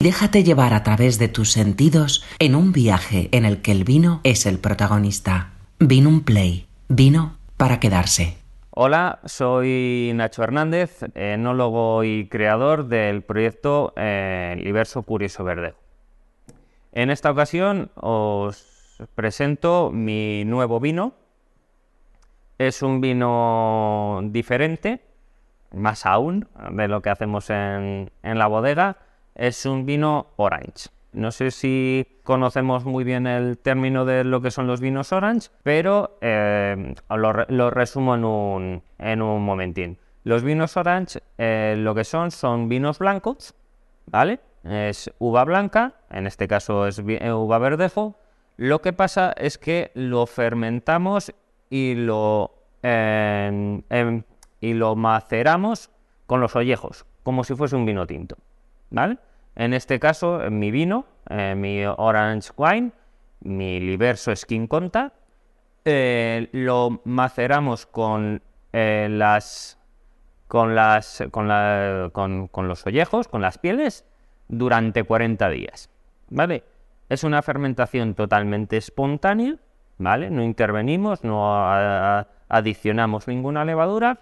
Déjate llevar a través de tus sentidos en un viaje en el que el vino es el protagonista. Vino un play. Vino para quedarse. Hola, soy Nacho Hernández, enólogo y creador del proyecto eh, Liberso Curioso Verde. En esta ocasión os presento mi nuevo vino. Es un vino diferente, más aún de lo que hacemos en, en la bodega. Es un vino orange. No sé si conocemos muy bien el término de lo que son los vinos orange, pero eh, lo, resumo en un, en un, momentín. Los vinos orange eh, lo que son son vinos blancos, ¿vale? Es uva blanca, en este caso es eh, uva verdejo. Lo que pasa es que lo fermentamos y lo, em, y lo maceramos con los ollejos, como si fuese un vino tinto, ¿vale? En este caso, en mi vino, mi Orange Wine, mi Liberso Skin Conta, eh, lo maceramos con eh, las con las con, la, con, los ollejos, con las pieles, durante 40 días. ¿Vale? Es una fermentación totalmente espontánea, ¿vale? No intervenimos, no adicionamos ninguna levadura.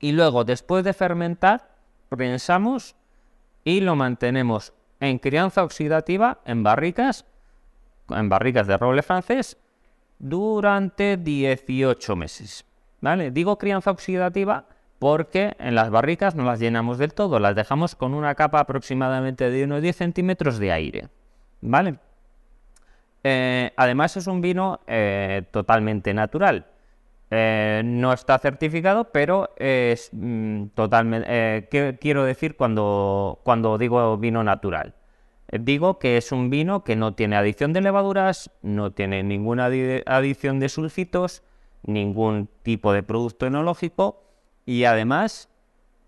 Y luego, después de fermentar, pensamos y lo mantenemos en crianza oxidativa en barricas, en barricas de roble francés, durante 18 meses. ¿Vale? Digo crianza oxidativa porque en las barricas no las llenamos del todo, las dejamos con una capa aproximadamente de unos 10 centímetros de aire. ¿Vale? Eh, además es un vino eh, totalmente natural. Eh, no está certificado, pero es mm, totalmente... Eh, ¿Qué quiero decir cuando, cuando digo vino natural? Eh, digo que es un vino que no tiene adición de levaduras, no tiene ninguna adición de sulfitos, ningún tipo de producto enológico y además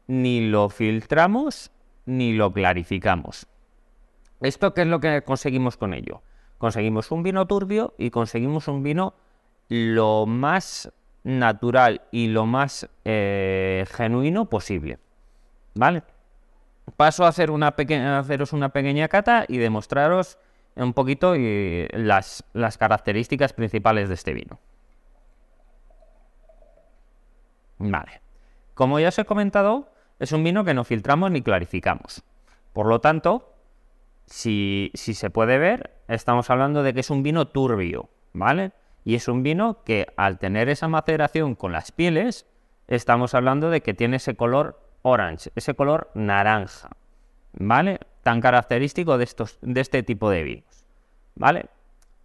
ni lo filtramos ni lo clarificamos. ¿Esto qué es lo que conseguimos con ello? Conseguimos un vino turbio y conseguimos un vino lo más natural y lo más eh, genuino posible. ¿Vale? Paso a, hacer una haceros una pequeña cata y demostraros un poquito las, las características principales de este vino. Vale. Como ya os he comentado, es un vino que no filtramos ni clarificamos. Por lo tanto, si, si se puede ver, estamos hablando de que es un vino turbio, ¿vale? Y es un vino que al tener esa maceración con las pieles, estamos hablando de que tiene ese color orange, ese color naranja, ¿vale? Tan característico de, estos, de este tipo de vinos, ¿vale?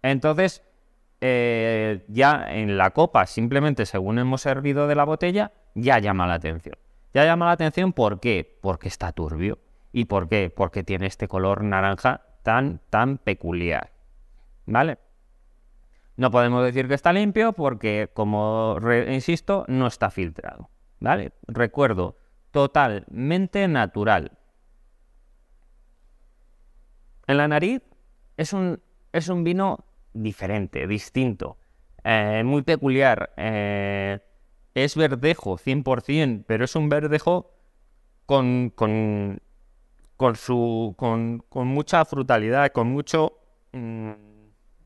Entonces, eh, ya en la copa, simplemente según hemos servido de la botella, ya llama la atención. Ya llama la atención ¿por qué? Porque está turbio. ¿Y por qué? Porque tiene este color naranja tan, tan peculiar, ¿vale? No podemos decir que está limpio porque, como insisto, no está filtrado. ¿Vale? Recuerdo, totalmente natural. En la nariz es un, es un vino diferente, distinto, eh, muy peculiar. Eh, es verdejo, 100%, pero es un verdejo con, con, con, su, con, con mucha frutalidad, con mucho... Mm,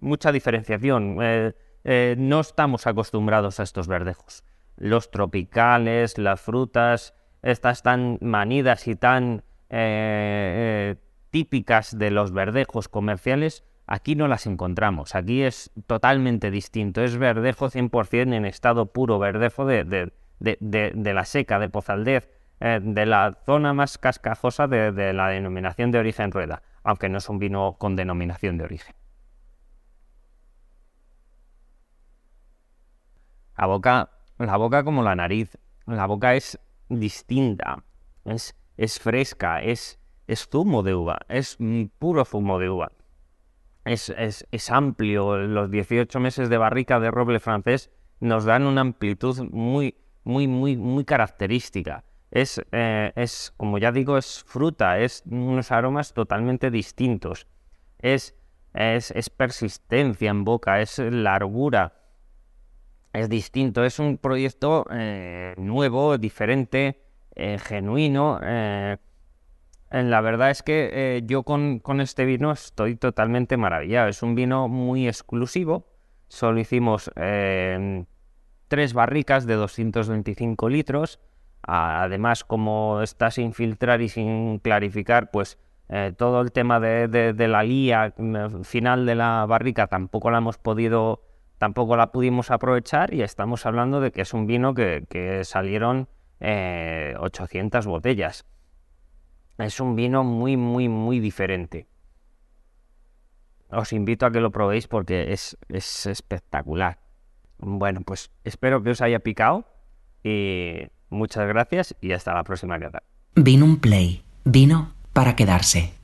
mucha diferenciación. Eh, eh, no estamos acostumbrados a estos verdejos. Los tropicales, las frutas, estas tan manidas y tan eh, típicas de los verdejos comerciales, aquí no las encontramos. Aquí es totalmente distinto. Es verdejo 100% en estado puro, verdejo de, de, la seca, de Pozaldez, de la zona más cascajosa de la denominación de origen rueda, aunque no es un vino con denominación de origen. La boca, la boca como la nariz. La boca es distinta, es, es fresca, es, es zumo de uva, es puro zumo de uva. Es, es, amplio, los 18 meses de barrica de roble francés nos dan una amplitud muy, muy, muy, muy característica. Es, eh, es, como ya digo, es fruta, es unos aromas totalmente distintos. Es, es, es persistencia en boca, es largura, es distinto, es un proyecto eh, nuevo, diferente, eh, genuino, eh, La verdad es que yo con, este vino estoy totalmente maravillado. Es un vino muy exclusivo. Solo hicimos eh, tres barricas de 225 litros. Además, como está sin filtrar y sin clarificar, pues todo el tema de, la lía mm, final de la barrica tampoco la hemos podido, tampoco la pudimos aprovechar y estamos hablando de que es un vino que, salieron 800 botellas. Es un vino muy, muy, muy diferente. Os invito a que lo probéis porque es, es espectacular. Bueno, pues espero que os haya picado y muchas gracias y hasta la próxima. Vino un play. Vino para quedarse.